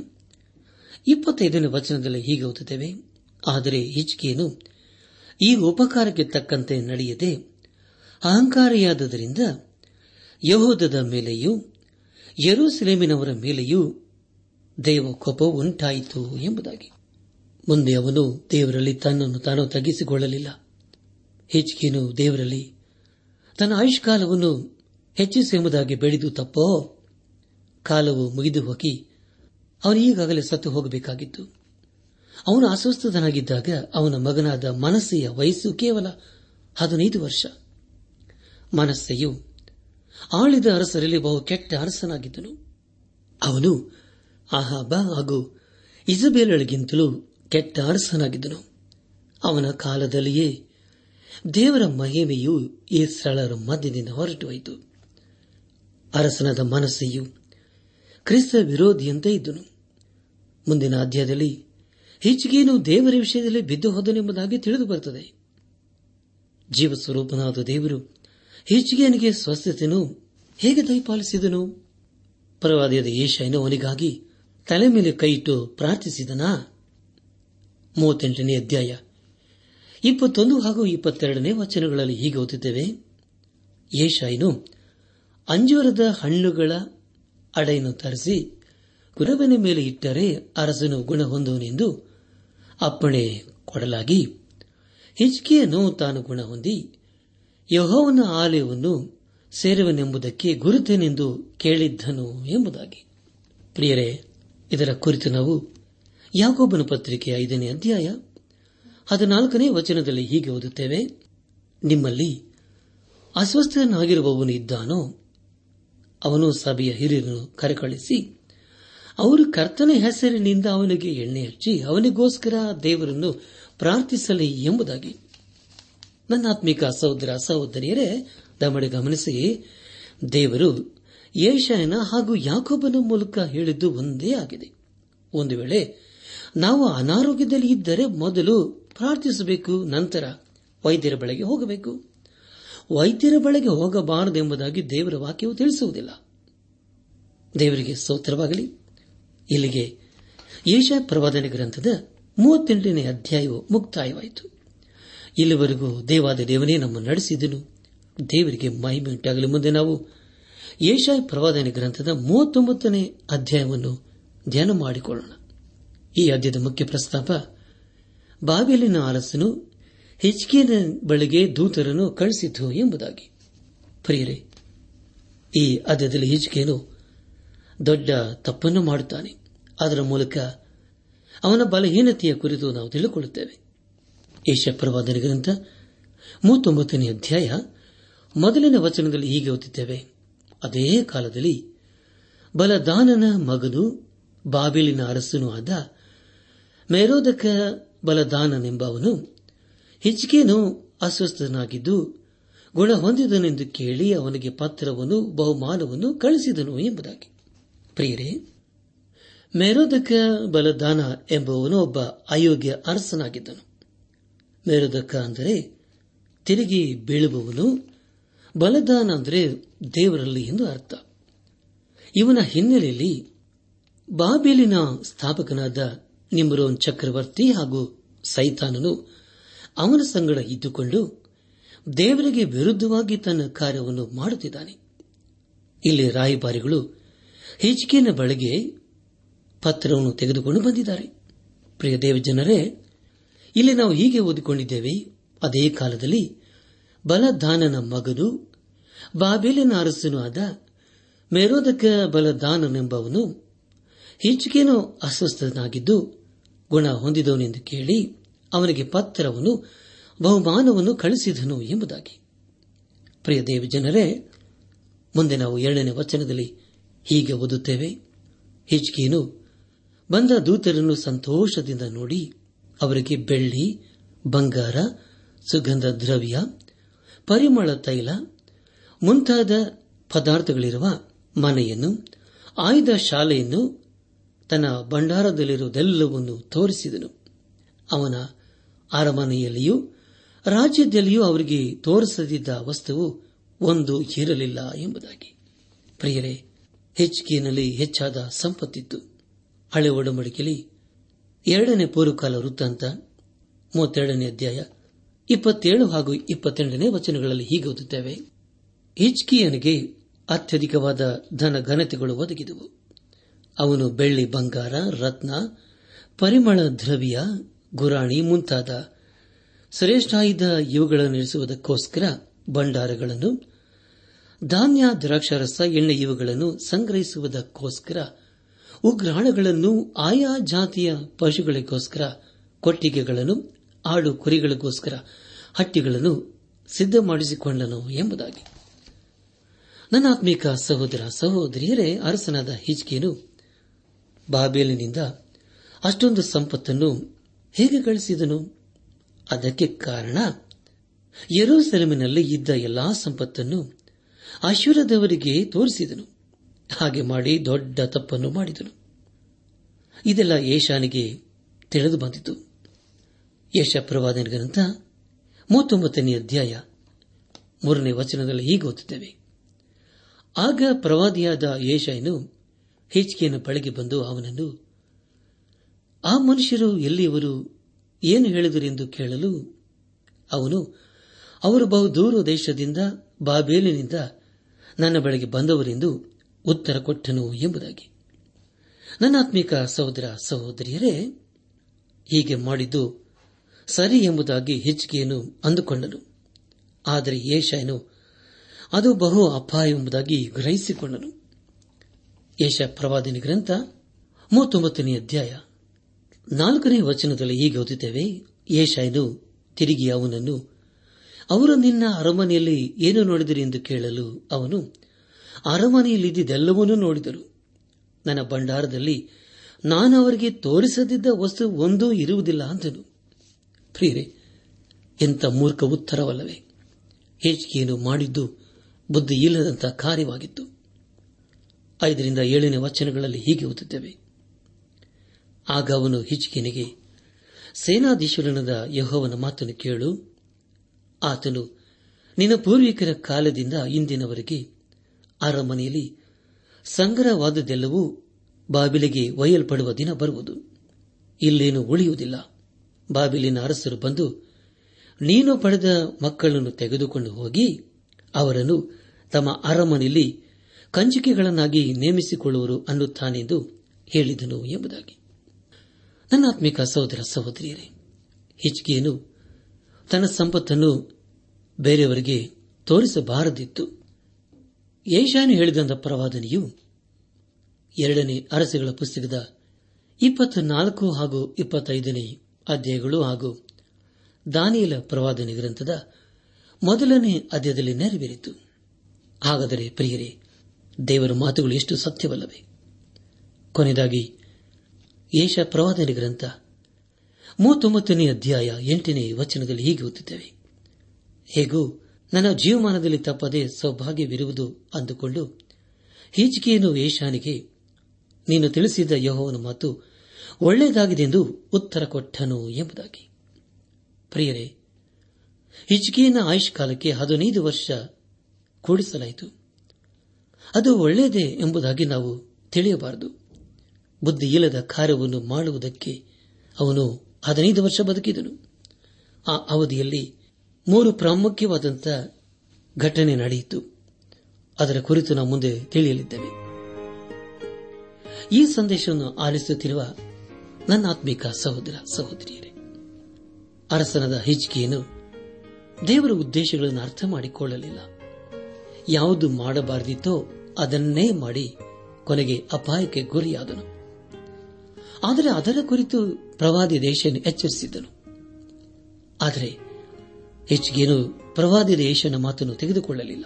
ಇಪ್ಪತ್ತೈದನೇ ವಚನದಲ್ಲಿ ಹೀಗೆ ಓದುತ್ತೇವೆ, ಆದರೆ ಹಿಚ್ಕಿಯನು ಈ ಉಪಕಾರಕ್ಕೆ ತಕ್ಕಂತೆ ನಡೆಯದೆ ಅಹಂಕಾರಿಯಾದದರಿಂದ ಯಹೋದದ ಮೇಲೆಯೂ ಯರೂಸಲೇಮಿನವರ ಮೇಲೆಯೂ ದೇವ ಕೋಪ ಉಂಟಾಯಿತು ಎಂಬುದಾಗಿ. ಮುಂದೆ ಅವನು ದೇವರಲ್ಲಿ ತನ್ನನ್ನು ತಾನು ತಗ್ಗಿಸಿಕೊಳ್ಳಲಿಲ್ಲ. ಹೆಚ್ಚಿಗೆನು ದೇವರಲ್ಲಿ, ತನ್ನ ಆಯುಷ್ಕಾಲವನ್ನು ಹೆಚ್ಚಿಸೆಂಬುದಾಗಿ ಬೆಳೆದು ತಪ್ಪೋ? ಕಾಲವು ಮುಗಿದು ಹೋಗಿ, ಅವನು ಈಗಾಗಲೇ ಸತ್ತು ಹೋಗಬೇಕಾಗಿತ್ತು. ಅವನು ಅಸ್ವಸ್ಥನಾಗಿದ್ದಾಗ ಅವನ ಮಗನಾದ ಮನಸ್ಸೆಯ ವಯಸ್ಸು ಕೇವಲ ಹದಿನೈದು ವರ್ಷ. ಮನಸ್ಸೆಯು ಆಳಿದ ಅರಸರಲ್ಲಿ ಬಹು ಕೆಟ್ಟ ಅರಸನಾಗಿದ್ದನು. ಅವನು ಅಹಾಬ ಹಾಗೂ ಇಸಬೇಲಳಿಗಿಂತಲೂ ಕೆಟ್ಟ ಅರಸನಾಗಿದ್ದನು ಅವನ ಕಾಲದಲ್ಲಿಯೇ ದೇವರ ಮಹಿಮೆಯು ಈ ಸ್ಥಳರ ಮಧ್ಯದಿಂದ ಹೊರಟು ಹೋಯಿತು. ಅರಸನದ ಮನಸ್ಸೆಯು ಕ್ರಿಸ್ತ ವಿರೋಧಿಯಂತೆ ಇದ್ದನು. ಮುಂದಿನ ಅಧ್ಯಾಯದಲ್ಲಿ ಹೆಚ್ಚಿಗೇನು ದೇವರ ವಿಷಯದಲ್ಲಿ ಬಿದ್ದು ಹೋದನೆಂಬುದಾಗಿ ತಿಳಿದು ಬರುತ್ತದೆ ಜೀವಸ್ವರೂಪನಾದ ದೇವರು ಹೆಚ್ಚಿಗೆನಿಗೆ ಸ್ವಸ್ಥತೆಯನ್ನು ಹೇಗೆ ದಯಪಾಲಿಸಿದನು? ಪರವಾದಿಯಾದ ಏಷಾಯನು ಅವನಿಗಾಗಿ ತಲೆ ಮೇಲೆ ಕೈಯಿಟ್ಟು ಪ್ರಾರ್ಥಿಸಿದನಾ? ಮೂವತ್ತೆಂಟನೇ ಅಧ್ಯಾಯ. ಇಪ್ಪತ್ತೊಂದು ಹಾಗೂ ಇಪ್ಪತ್ತೆರಡನೇ ವಚನಗಳಲ್ಲಿ ಹೀಗೆ ಓದುತ್ತೇವೆ. ಏಷಾಯನು ಅಂಜೂರದ ಹಣ್ಣುಗಳ ಅಡೆಯನ್ನು ತರಿಸಿ ಕುರಬನ ಮೇಲೆ ಇಟ್ಟರೆ ಅರಸನು ಗುಣ ಹೊಂದುವನೆಂದು ಅಪ್ಪಣೆ ಕೊಡಲಾಗಿ ಹಿಜ್ಕಿಯನ್ನು ತಾನು ಗುಣ ಹೊಂದಿ ಯಹೋವನ ಆಲಯವನ್ನು ಸೇರುವನೆಂಬುದಕ್ಕೆ ಗುರುತೇನೆಂದು ಕೇಳಿದ್ದನು ಎಂಬುದಾಗಿ. ಪ್ರಿಯರೇ, ಇದರ ಕುರಿತು ನಾವು ಯಾಕೋಬನ ಪತ್ರಿಕೆ ಐದನೇ ಅಧ್ಯಾಯ ಹದಿನಾಲ್ಕನೇ ವಚನದಲ್ಲಿ ಹೀಗೆ ಓದುತ್ತೇವೆ. ನಿಮ್ಮಲ್ಲಿ ಅಸ್ವಸ್ಥನಾಗಿರುವವನು ಇದ್ದಾನೋ, ಅವನು ಸಭೆಯ ಹಿರಿಯರನ್ನು ಕರೆಕಳಿಸಿ, ಅವರು ಕರ್ತನ ಹೆಸರಿನಿಂದ ಅವನಿಗೆ ಎಣ್ಣೆ ಹಚ್ಚಿ ಅವನಿಗೋಸ್ಕರ ದೇವರನ್ನು ಪ್ರಾರ್ಥಿಸಲಿ ಎಂಬುದಾಗಿ. ನನ್ನ ಆತ್ಮಿಕ ಸಹೋದರ, ಸಹೋದರಿಯರೇ ದಮಡೆ ಗಮನಿಸಿ, ದೇವರು ಏಷಾಯನ ಹಾಗೂ ಯಾಕೋಬನ ಮೂಲಕ ಹೇಳಿದ್ದು ಒಂದೇ ಆಗಿದೆ. ಒಂದು ವೇಳೆ ನಾವು ಅನಾರೋಗ್ಯದಲ್ಲಿ ಇದ್ದರೆ ಮೊದಲು ಪ್ರಾರ್ಥಿಸಬೇಕು, ನಂತರ ವೈದ್ಯರ ಬಳಿಗೆ ಹೋಗಬೇಕು. ವೈದ್ಯರ ಬಳಿಗೆ ಹೋಗಬಾರದೆಂಬುದಾಗಿ ದೇವರ ವಾಕ್ಯವು ತಿಳಿಸುವುದಿಲ್ಲ. ದೇವರಿಗೆ ಸ್ತೋತ್ರವಾಗಲಿ. ಇಲ್ಲಿಗೆ ಏಷಾ ಪ್ರವಾದನೆ ಗ್ರಂಥದ ಮೂವತ್ತೆಂಟನೇ ಅಧ್ಯಾಯವು ಮುಕ್ತಾಯವಾಯಿತು. ಇಲ್ಲಿವರೆಗೂ ದೇವಾದ ದೇವನೇ ನಮ್ಮ ನಡೆಸಿದನು. ದೇವರಿಗೆ ಮಹಿಮೆ ಉಂಟಾಗಲಿ ಮುಂದೆ ನಾವು ಏಷಾಯ ಪ್ರವಾದನೆ ಗ್ರಂಥದ ಮೂವತ್ತೊಂಬತ್ತನೇ ಅಧ್ಯಾಯವನ್ನು ಧ್ಯಾನ ಮಾಡಿಕೊಳ್ಳೋಣ. ಈ ಅಧ್ಯದ ಮುಖ್ಯ ಪ್ರಸ್ತಾಪ, ಬಾಬೆಲಿನ ಅರಸನು ಹೆಚ್ಕಿಯನ ಬಳಿಗೆ ದೂತರನ್ನು ಕಳಿಸಿತು ಎಂಬುದಾಗಿ. ಪ್ರಿಯರೇ, ಈ ಅಧ್ಯದಲ್ಲಿ ಹಿಚ್ಕೇನು ದೊಡ್ಡ ತಪ್ಪನ್ನು ಮಾಡುತ್ತಾನೆ. ಅದರ ಮೂಲಕ ಅವನ ಬಲಹೀನತೆಯ ಕುರಿತು ನಾವು ತಿಳಿದುಕೊಳ್ಳುತ್ತೇವೆ. ಏಷ್ಯಪ್ರವಾದನ ಗ್ರಂಥ ಮೂವತ್ತೊಂಬತ್ತನೇ ಅಧ್ಯಾಯ ಮೊದಲಿನ ವಚನದಲ್ಲಿ ಹೀಗೆ ಓದುತ್ತೇವೆ. ಅದೇ ಕಾಲದಲ್ಲಿ ಬಲದಾನನ ಮಗನು ಬಾಬಿಲಿನ ಅರಸನೂ ಆದ ಮೇರೋದಕ ಬಲದಾನನೆಂಬವನು ಹೆಚ್ಚಿಗೇನು ಅಸ್ವಸ್ಥನಾಗಿದ್ದು ಗುಣ ಹೊಂದಿದನೆಂದು ಕೇಳಿ ಅವನಿಗೆ ಪತ್ರವನ್ನು, ಬಹುಮಾನವನ್ನು ಕಳಿಸಿದನು ಎಂಬುದಾಗಿ. ಪ್ರಿಯರೇ, ಮೇರೋದಕ ಬಲದಾನ ಎಂಬುವನು ಒಬ್ಬ ಅಯೋಗ್ಯ ಅರಸನಾಗಿದ್ದನು. ಮೇರೋದಕ ಅಂದರೆ ತಿರುಗಿ ಬೀಳುವವನು, ಬಲದಾನ ಅಂದರೆ ದೇವರಲ್ಲಿ ಎಂದು ಅರ್ಥ. ಇವನ ಹಿನ್ನೆಲೆಯಲ್ಲಿ ಬಾಬೇಲಿನ ಸ್ಥಾಪಕನಾದ ನಿಮ್ರೋನ್ ಚಕ್ರವರ್ತಿ ಹಾಗೂ ಸೈತಾನನು ಅವನ ಸಂಗಡ ಇದ್ದುಕೊಂಡು ದೇವರಿಗೆ ವಿರುದ್ಧವಾಗಿ ತನ್ನ ಕಾರ್ಯವನ್ನು ಮಾಡುತ್ತಿದ್ದಾನೆ. ಇಲ್ಲಿ ರಾಯಭಾರಿಗಳು ಹಿಚ್ಕಿನ ಬಳಿಗೆ ಪತ್ರವನ್ನು ತೆಗೆದುಕೊಂಡು ಬಂದಿದ್ದಾರೆ. ಪ್ರಿಯ ದೇವಜನರೇ, ಇಲ್ಲಿ ನಾವು ಹೀಗೆ ಓದಿಕೊಂಡಿದ್ದೇವೆ. ಅದೇ ಕಾಲದಲ್ಲಿ ಬಲದಾನನ ಮಗನು, ಬಾಬೇಲಿನ ಅರಸನೂ ಆದ ಮೇರೋದಕ ಬಲದಾನನೆಂಬವನು ಹಿಚ್ಕೇನೋ ಅಸ್ವಸ್ಥನಾಗಿದ್ದು ಗುಣ ಹೊಂದಿದವನೆಂದು ಕೇಳಿ ಅವನಿಗೆ ಪತ್ರವನ್ನು, ಬಹುಮಾನವನ್ನು ಕಳಿಸಿದನು ಎಂಬುದಾಗಿ. ಪ್ರಿಯ ದೇವ ಜನರೇ ಮುಂದೆ ನಾವು ಎರಡನೇ ವಚನದಲ್ಲಿ ಹೀಗೆ ಓದುತ್ತೇವೆ. ಹಿಜ್ಕೀನು ಬಂದ ದೂತರನ್ನು ಸಂತೋಷದಿಂದ ನೋಡಿ, ಅವರಿಗೆ ಬೆಳ್ಳಿ, ಬಂಗಾರ, ಸುಗಂಧ ದ್ರವ್ಯ, ಪರಿಮಳ ತೈಲ, ಮುಂತಾದ ಪದಾರ್ಥಗಳಿರುವ ಮನೆಯನ್ನು ಆಯ್ದ ಶಾಲೆಯನ್ನು ತನ್ನ ಭಂಡಾರದಲ್ಲಿರುವುದೆಲ್ಲವನ್ನು ತೋರಿಸಿದನು. ಅವನ ಅರಮನೆಯಲ್ಲಿಯೂ ರಾಜ್ಯದಲ್ಲಿಯೂ ಅವರಿಗೆ ತೋರಿಸದಿದ್ದ ವಸ್ತುವು ಒಂದು ಇರಲಿಲ್ಲ ಎಂಬುದಾಗಿ. ಪ್ರಿಯರೇ ಹೆಚ್ಚಿಗೆಯಲ್ಲಿ ಹೆಚ್ಚಾದ ಸಂಪತ್ತಿತ್ತು. ಹಳೆ ಒಡಂಬಡಿಕೆಯಲ್ಲಿ ಎರಡನೇ ಪೂರ್ವಕಾಲ ವೃತ್ತಾಂತ, ಮೂವತ್ತೆರಡನೇ ಅಧ್ಯಾಯ, ಇಪ್ಪತ್ತೇಳು ಹಾಗೂ ಇಪ್ಪತ್ತೆಂಟನೇ ವಚನಗಳಲ್ಲಿ ಹೀಗೆ ಓದುತ್ತೇವೆ. ಹಿಚ್ಕಿಯನಿಗೆ ಅತ್ಯಧಿಕವಾದ ಧನ ಘನತೆಗಳು ಒದಗಿದವು. ಅವನು ಬೆಳ್ಳಿ ಬಂಗಾರ, ರತ್ನ, ಪರಿಮಳ ದ್ರವ್ಯ, ಗುರಾಣಿ ಮುಂತಾದ ಶ್ರೇಷ್ಠಾಯುಧ ಇವುಗಳನ್ನು ಇರಿಸುವುದಕ್ಕೋಸ್ಕರ ಭಂಡಾರಗಳನ್ನು, ಧಾನ್ಯ, ದ್ರಾಕ್ಷಾರಸ, ಎಣ್ಣೆ ಇವುಗಳನ್ನು ಸಂಗ್ರಹಿಸುವುದಕ್ಕೋಸ್ಕರ ಉಗ್ರಾಣಗಳನ್ನು ಆಯಾ ಜಾತಿಯ ಪಶುಗಳಿಗೋಸ್ಕರ, ಕೊಟ್ಟಿಗೆಗಳನ್ನು ಆಡು ಕುರಿಗಳಿಗೋಸ್ಕರ, ಹಟ್ಟಿಗಳನ್ನು ಸಿದ್ಧ ಮಾಡಿಸಿಕೊಂಡನು ಎಂಬುದಾಗಿ ನನ್ನಾತ್ಮೀಕ ಸಹೋದರ ಸಹೋದರಿಯರೇ, ಅರಸನಾದ ಹಿಜ್ಕಿಯನು ಬಾಬೇಲಿನಿಂದ ಅಷ್ಟೊಂದು ಸಂಪತ್ತನ್ನು ಹೇಗೆ ಗಳಿಸಿದನು? ಅದಕ್ಕೆ ಕಾರಣ ಯರೂಸೆಲಮಿನಲ್ಲಿ ಇದ್ದ ಎಲ್ಲಾ ಸಂಪತ್ತನ್ನು ಅಶ್ವರದವರಿಗೆ ತೋರಿಸಿದನು. ಹಾಗೆ ಮಾಡಿ ದೊಡ್ಡ ತಪ್ಪನ್ನು ಮಾಡಿದನು. ಇದೆಲ್ಲ ಏಷಾನಿಗೆ ತಿಳಿದು ಬಂದಿತು. ಯಶ ಪ್ರವಾದನ ಗ್ರಂಥ ಮೂವತ್ತೊಂಬತ್ತನೇ ಅಧ್ಯಾಯ ಮೂರನೇ ವಚನದಲ್ಲಿ ಹೀಗೆ ಓದುತ್ತೇವೆ. ಆಗ ಪ್ರವಾದಿಯಾದ ಏಷಾಯನು ಹೆಚ್ಚಿಗೆಯನ್ನು ಬಳಿಗೆ ಬಂದು ಅವನನ್ನು, ಆ ಮನುಷ್ಯರು ಎಲ್ಲಿಯವರು ಏನು ಹೇಳಿದರೆಂದು ಕೇಳಲು ಅವನು, ಅವರು ಬಹು ದೂರ ದೇಶದಿಂದ ಬಾಬೇಲಿನಿಂದ ನನ್ನ ಬಳಿಗೆ ಬಂದವರೆಂದು ಉತ್ತರ ಕೊಟ್ಟನು ಎಂಬುದಾಗಿ. ನನ್ನಾತ್ಮಿಕ ಸಹೋದರ ಸಹೋದರಿಯರೇ, ಹೀಗೆ ಮಾಡಿದ್ದು ಸರಿ ಎಂಬುದಾಗಿ ಹೆಚ್ಚಿಗೆಯನ್ನು ಅಂದುಕೊಂಡನು. ಆದರೆ ಏಷಾಯನು ಅದು ಬಹು ಅಪಾಯ ಎಂಬುದಾಗಿ ಗ್ರಹಿಸಿಕೊಂಡನು. ಏಷ ಪ್ರವಾದಿನಿ ಗ್ರಂಥ, ಮೂವತ್ತೊಂಬತ್ತನೇ ಅಧ್ಯಾಯ. ನಾಲ್ಕನೇ ವಚನದಲ್ಲಿ ಹೀಗೆ ಓದುತ್ತೇವೆ ಏಷಾಯನು ತಿರುಗಿ ಅವನನ್ನು, ಅವರು ನಿನ್ನ ಅರಮನೆಯಲ್ಲಿ ಏನು ನೋಡಿದರು ಎಂದು ಕೇಳಲು ಅವನು ಅರಮನೆಯಲ್ಲಿದ್ದೆಲ್ಲವನ್ನೂ ನೋಡಿದರು. ನನ್ನ ಭಂಡಾರದಲ್ಲಿ ನಾನು ಅವರಿಗೆ ತೋರಿಸದಿದ್ದ ವಸ್ತು ಒಂದೂ ಇರುವುದಿಲ್ಲ ಅಂದನು. ಪ್ರಿಯರೇ, ಎಂಥ ಮೂರ್ಖ ಉತ್ತರವಲ್ಲವೇ. ಏನು ಮಾಡಿದ್ದು ಬುದ್ಧಿ ಇಲ್ಲದಂತಹ ಕಾರ್ಯವಾಗಿತ್ತು. ಐದರಿಂದ ಏಳನೇ ವಚನಗಳಲ್ಲಿ ಹೀಗೆ ಓದುತ್ತೇವೆ. ಆಗ ಅವನು ಹಿಚ್ಕಿನಿಗೆ ಸೇನಾಧೀಶ್ವರನದ ಯಹೋವನ ಮಾತನ್ನು ಕೇಳು. ಆತನು, ನಿನ್ನ ಪೂರ್ವಿಕರ ಕಾಲದಿಂದ ಇಂದಿನವರೆಗೆ ಅರಮನೆಯಲ್ಲಿ ಸಂಗ್ರಹವಾದದ್ದೆಲ್ಲವೂ ಬಾಬಿಲಿಗೆ ಒಯ್ಯಲ್ಪಡುವ ದಿನ ಬರುವುದು. ಇಲ್ಲೇನು ಉಳಿಯುವುದಿಲ್ಲ. ಬಾಬಿಲಿನ ಅರಸರು ಬಂದು, ನೀನು ಪಡೆದ ಮಕ್ಕಳನ್ನು ತೆಗೆದುಕೊಂಡು ಹೋಗಿ, ಅವರನ್ನು ತಮ್ಮ ಅರಮನೆಯಲ್ಲಿ ಕಂಚಿಕೆಗಳನ್ನಾಗಿ ನೇಮಿಸಿಕೊಳ್ಳುವರು ಅನ್ನುತ್ತಾನೆಂದು ಹೇಳಿದನು ಎಂಬುದಾಗಿ. ನನ್ನಾತ್ಮಿಕ ಸಹೋದರ ಸಹೋದರಿಯರೇ ಹಿಚ್ಕಿಯನು ತನ್ನ ಸಂಪತ್ತನ್ನು ಬೇರೆಯವರಿಗೆ ತೋರಿಸಬಾರದಿತ್ತು. ಏಷಾನು ಹೇಳಿದಂತ ಪ್ರವಾದನೆಯು ಎರಡನೇ ಅರಸೆಗಳ ಪುಸ್ತಕದ ಇಪ್ಪತ್ನಾಲ್ಕು ಹಾಗೂ ಇಪ್ಪತ್ತೈದನೇ ಅಧ್ಯಾಯಗಳು ಹಾಗೂ ದಾನಿಯಲ ಪ್ರವಾದನೆ ಗ್ರಂಥದ ಮೊದಲನೇ ಅಧ್ಯಾಯದಲ್ಲಿ ನೆರವೇರಿತು. ಹಾಗಾದರೆ ಪ್ರಿಯರೇ ದೇವರ ಮಾತುಗಳು ಎಷ್ಟು ಸತ್ಯವಲ್ಲವೇ? ಕೊನೆಯದಾಗಿ ಏಷ ಪ್ರವಾದನೆ ಗ್ರಂಥ, ಮೂವತ್ತೊಂಬತ್ತನೇ ಅಧ್ಯಾಯ ಎಂಟನೇ ವಚನದಲ್ಲಿ ಹೀಗೆ ಓದುತ್ತೇವೆ. ಹೇಗೂ, ನನ್ನ ಜೀವಮಾನದಲ್ಲಿ ತಪ್ಪದೆ ಸೌಭಾಗ್ಯವಿರುವುದು ಅಂದುಕೊಂಡು ಈಜಿಕೆಯನ್ನು ಏಷಾನಿಗೆ ನೀನು ತಿಳಿಸಿದ ಯಹೋವನ ಮಾತು ಒಳ್ಳೆಯದಾಗಿದೆ ಎಂದು ಉತ್ತರ ಕೊಟ್ಟನು ಎಂಬುದಾಗಿ. ಪ್ರಿಯರೇ ಹಿಚ್ಕಿಯನ ಆಯುಷ್ ಕಾಲಕ್ಕೆ ಹದಿನೈದು ವರ್ಷ ಕೂಡಿಸಲಾಯಿತು. ಅದು ಒಳ್ಳೆಯದೇ ಎಂಬುದಾಗಿ ನಾವು ತಿಳಿಯಬಾರದು. ಬುದ್ಧಿ ಇಲ್ಲದ ಕಾರ್ಯವನ್ನು ಮಾಡುವುದಕ್ಕೆ ಅವನು ಹದಿನೈದು ವರ್ಷ ಬದುಕಿದನು. ಆ ಅವಧಿಯಲ್ಲಿ ಮೂರು ಪ್ರಾಮುಖ್ಯವಾದಂಥ ಘಟನೆ ನಡೆಯಿತು. ಅದರ ಕುರಿತು ನಾವು ಮುಂದೆ ತಿಳಿಯಲಿದ್ದೇವೆ. ಈ ಸಂದೇಶವನ್ನು ಆಲಿಸುತ್ತಿರುವ ನನ್ನ ಆತ್ಮಿಕ ಸಹೋದರ, ಸಹೋದರಿಯರೇ, ಅರಸನದ ಹಿಜ್ಕಿಯನ್ನು ದೇವರ ಉದ್ದೇಶಗಳನ್ನು ಅರ್ಥ ಮಾಡಿಕೊಳ್ಳಲಿಲ್ಲ. ಯಾವುದು ಮಾಡಬಾರದಿತ್ತೋ ಅದನ್ನೇ ಮಾಡಿ ಕೊನೆಗೆ ಅಪಾಯಕ್ಕೆ ಗುರಿಯಾದನು. ಆದರೆ ಅದರ ಕುರಿತು ಪ್ರವಾದಿ ದೇಶವನ್ನು ಎಚ್ಚರಿಸಿದ್ದನು ಆದರೆ ಹೆಚ್ಚಿಗೇನು ಪ್ರವಾದಿ ದೇಶನ ಮಾತನ್ನು ತೆಗೆದುಕೊಳ್ಳಲಿಲ್ಲ.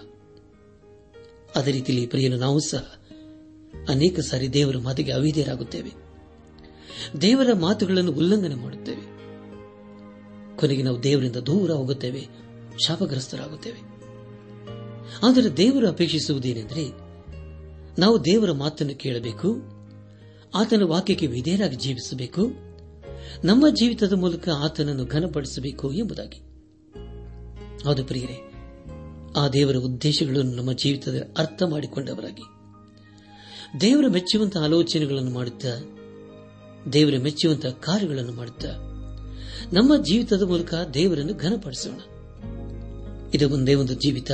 ಅದೇ ರೀತಿಯಲ್ಲಿ ಪ್ರಿಯನು ನಾವು ಸಹ ಅನೇಕ ಸಾರಿ ದೇವರ ಮಾತಿಗೆ ಅವಿಧೇಯರಾಗುತ್ತೇವೆ. ದೇವರ ಮಾತುಗಳನ್ನು ಉಲ್ಲಂಘನೆ ಮಾಡುತ್ತೇವೆ. ಕೊನೆಗೆ ನಾವು ದೇವರಿಂದ ದೂರ ಹೋಗುತ್ತೇವೆ, ಶಾಪಗ್ರಸ್ತರಾಗುತ್ತೇವೆ. ಆದರೆ ದೇವರು ಅಪೇಕ್ಷಿಸುವುದೇನೆಂದರೆ ನಾವು ದೇವರ ಮಾತನ್ನು ಕೇಳಬೇಕು. ಆತನ ವಾಕ್ಯಕ್ಕೆ ವಿಧೇಯರಾಗಿ ಜೀವಿಸಬೇಕು. ನಮ್ಮ ಜೀವಿತದ ಮೂಲಕ ಆತನನ್ನು ಘನಪಡಿಸಬೇಕು ಎಂಬುದಾಗಿ. ಹೌದು ಪ್ರಿಯರೇ, ಆ ದೇವರ ಉದ್ದೇಶಗಳನ್ನು ನಮ್ಮ ಜೀವಿತದಲ್ಲಿ ಅರ್ಥ ಮಾಡಿಕೊಂಡವರಾಗಿ. ದೇವರ ಮೆಚ್ಚುವಂತಹ ಆಲೋಚನೆಗಳನ್ನು ಮಾಡುತ್ತಾ, ದೇವರ ಮೆಚ್ಚುವಂತಹ ಕಾರ್ಯಗಳನ್ನು ಮಾಡುತ್ತಾ, ನಮ್ಮ ಜೀವಿತದ ಮೂಲಕ ದೇವರನ್ನು ಘನಪಡಿಸೋಣ. ಇದು ಒಂದೇ ಒಂದು ಜೀವಿತ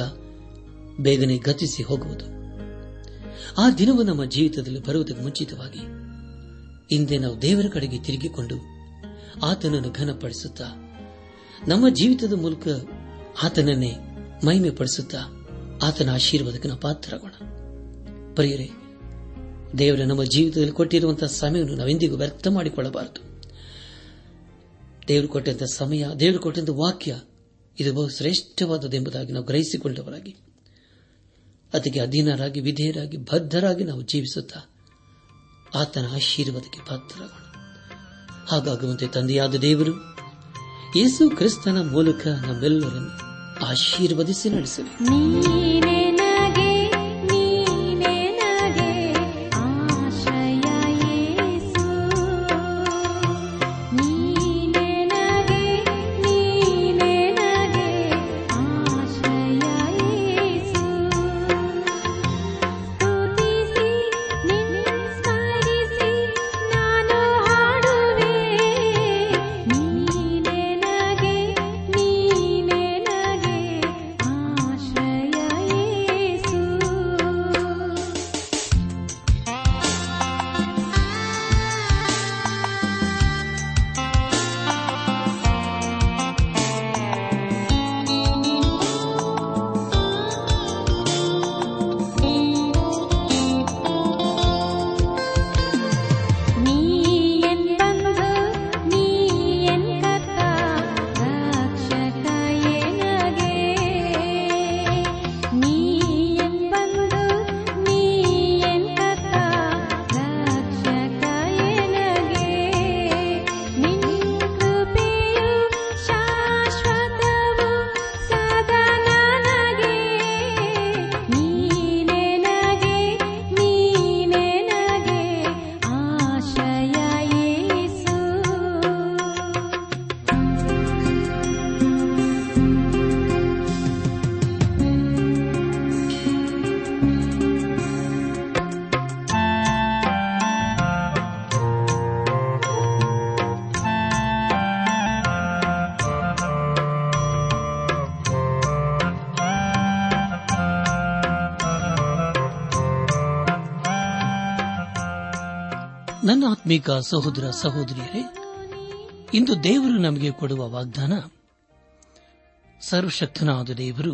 ಬೇಗನೆ ಗತಿಸಿ ಹೋಗುವುದು. ಆ ದಿನವು ನಮ್ಮ ಜೀವಿತದಲ್ಲಿ ಬರುವುದಕ್ಕೆ ಮುಂಚಿತವಾಗಿ ಹಿಂದೆ ನಾವು ದೇವರ ಕಡೆಗೆ ತಿರುಗಿಕೊಂಡು ಆತನನ್ನು ಘನಪಡಿಸುತ್ತಾ ನಮ್ಮ ಜೀವಿತದ ಮೂಲಕ ಆತನನ್ನೇ ಮಹಿಮೆ ಪಡಿಸುತ್ತಾ ಆತನ ಆಶೀರ್ವಾದಕ್ಕೆ ನಾವು ಪಾತ್ರರಾಗೋಣ. ಪ್ರಿಯರೇ, ದೇವರ, ನಮ್ಮ ಜೀವಿತದಲ್ಲಿ ಕೊಟ್ಟಿರುವಂತಹ ಸಮಯವನ್ನು ನಾವೆಂದಿಗೂ ವ್ಯರ್ಥ ಮಾಡಿಕೊಳ್ಳಬಾರದು. ದೇವರು ಕೊಟ್ಟಂತಹ ಸಮಯ, ದೇವರು ಕೊಟ್ಟಂತಹ ವಾಕ್ಯ ಇದು ಬಹು ಶ್ರೇಷ್ಠವಾದದೆಂಬುದಾಗಿ ನಾವು ಗ್ರಹಿಸಿಕೊಂಡವರಾಗಿ ಅದಕ್ಕೆ ಅಧೀನರಾಗಿ, ವಿಧೇಯರಾಗಿ, ಬದ್ಧರಾಗಿ ನಾವು ಜೀವಿಸುತ್ತಾ ಆತನ ಆಶೀರ್ವಾದಕ್ಕೆ ಪಾತ್ರರಾಗೋಣ. ಹಾಗಾಗುವಂತೆ ತಂದೆಯಾದ ದೇವರು, ಯೇಸು ಕ್ರಿಸ್ತನ ಮೂಲಕ ನಮ್ಮೆಲ್ಲರನ್ನು ಆಶೀರ್ವದಿಸಿ ನಡೆಸಲಿ. ಆತ್ಮೀಕ ಸಹೋದರ ಸಹೋದರಿಯರೇ, ಇಂದು ದೇವರು ನಮಗೆ ಕೊಡುವ ವಾಗ್ದಾನ, ಸರ್ವಶಕ್ತನಾದ ದೇವರು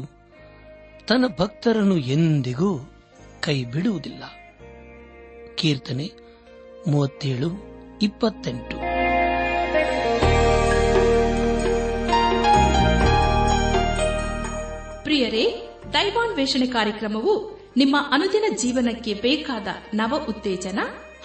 ತನ್ನ ಭಕ್ತರನ್ನು ಎಂದಿಗೂ ಕೈ ಬಿಡುವುದಿಲ್ಲ ಕೀರ್ತನೆ ಮೂವತ್ತೇಳು, ಇಪ್ಪತ್ತೆಂಟು. ಪ್ರಿಯರೇ, ದೈವಾನ್ವೇಷಣೆ ಕಾರ್ಯಕ್ರಮವು ನಿಮ್ಮ ಅನುದಿನ ಜೀವನಕ್ಕೆ ಬೇಕಾದ ನವ ಉತ್ತೇಜನ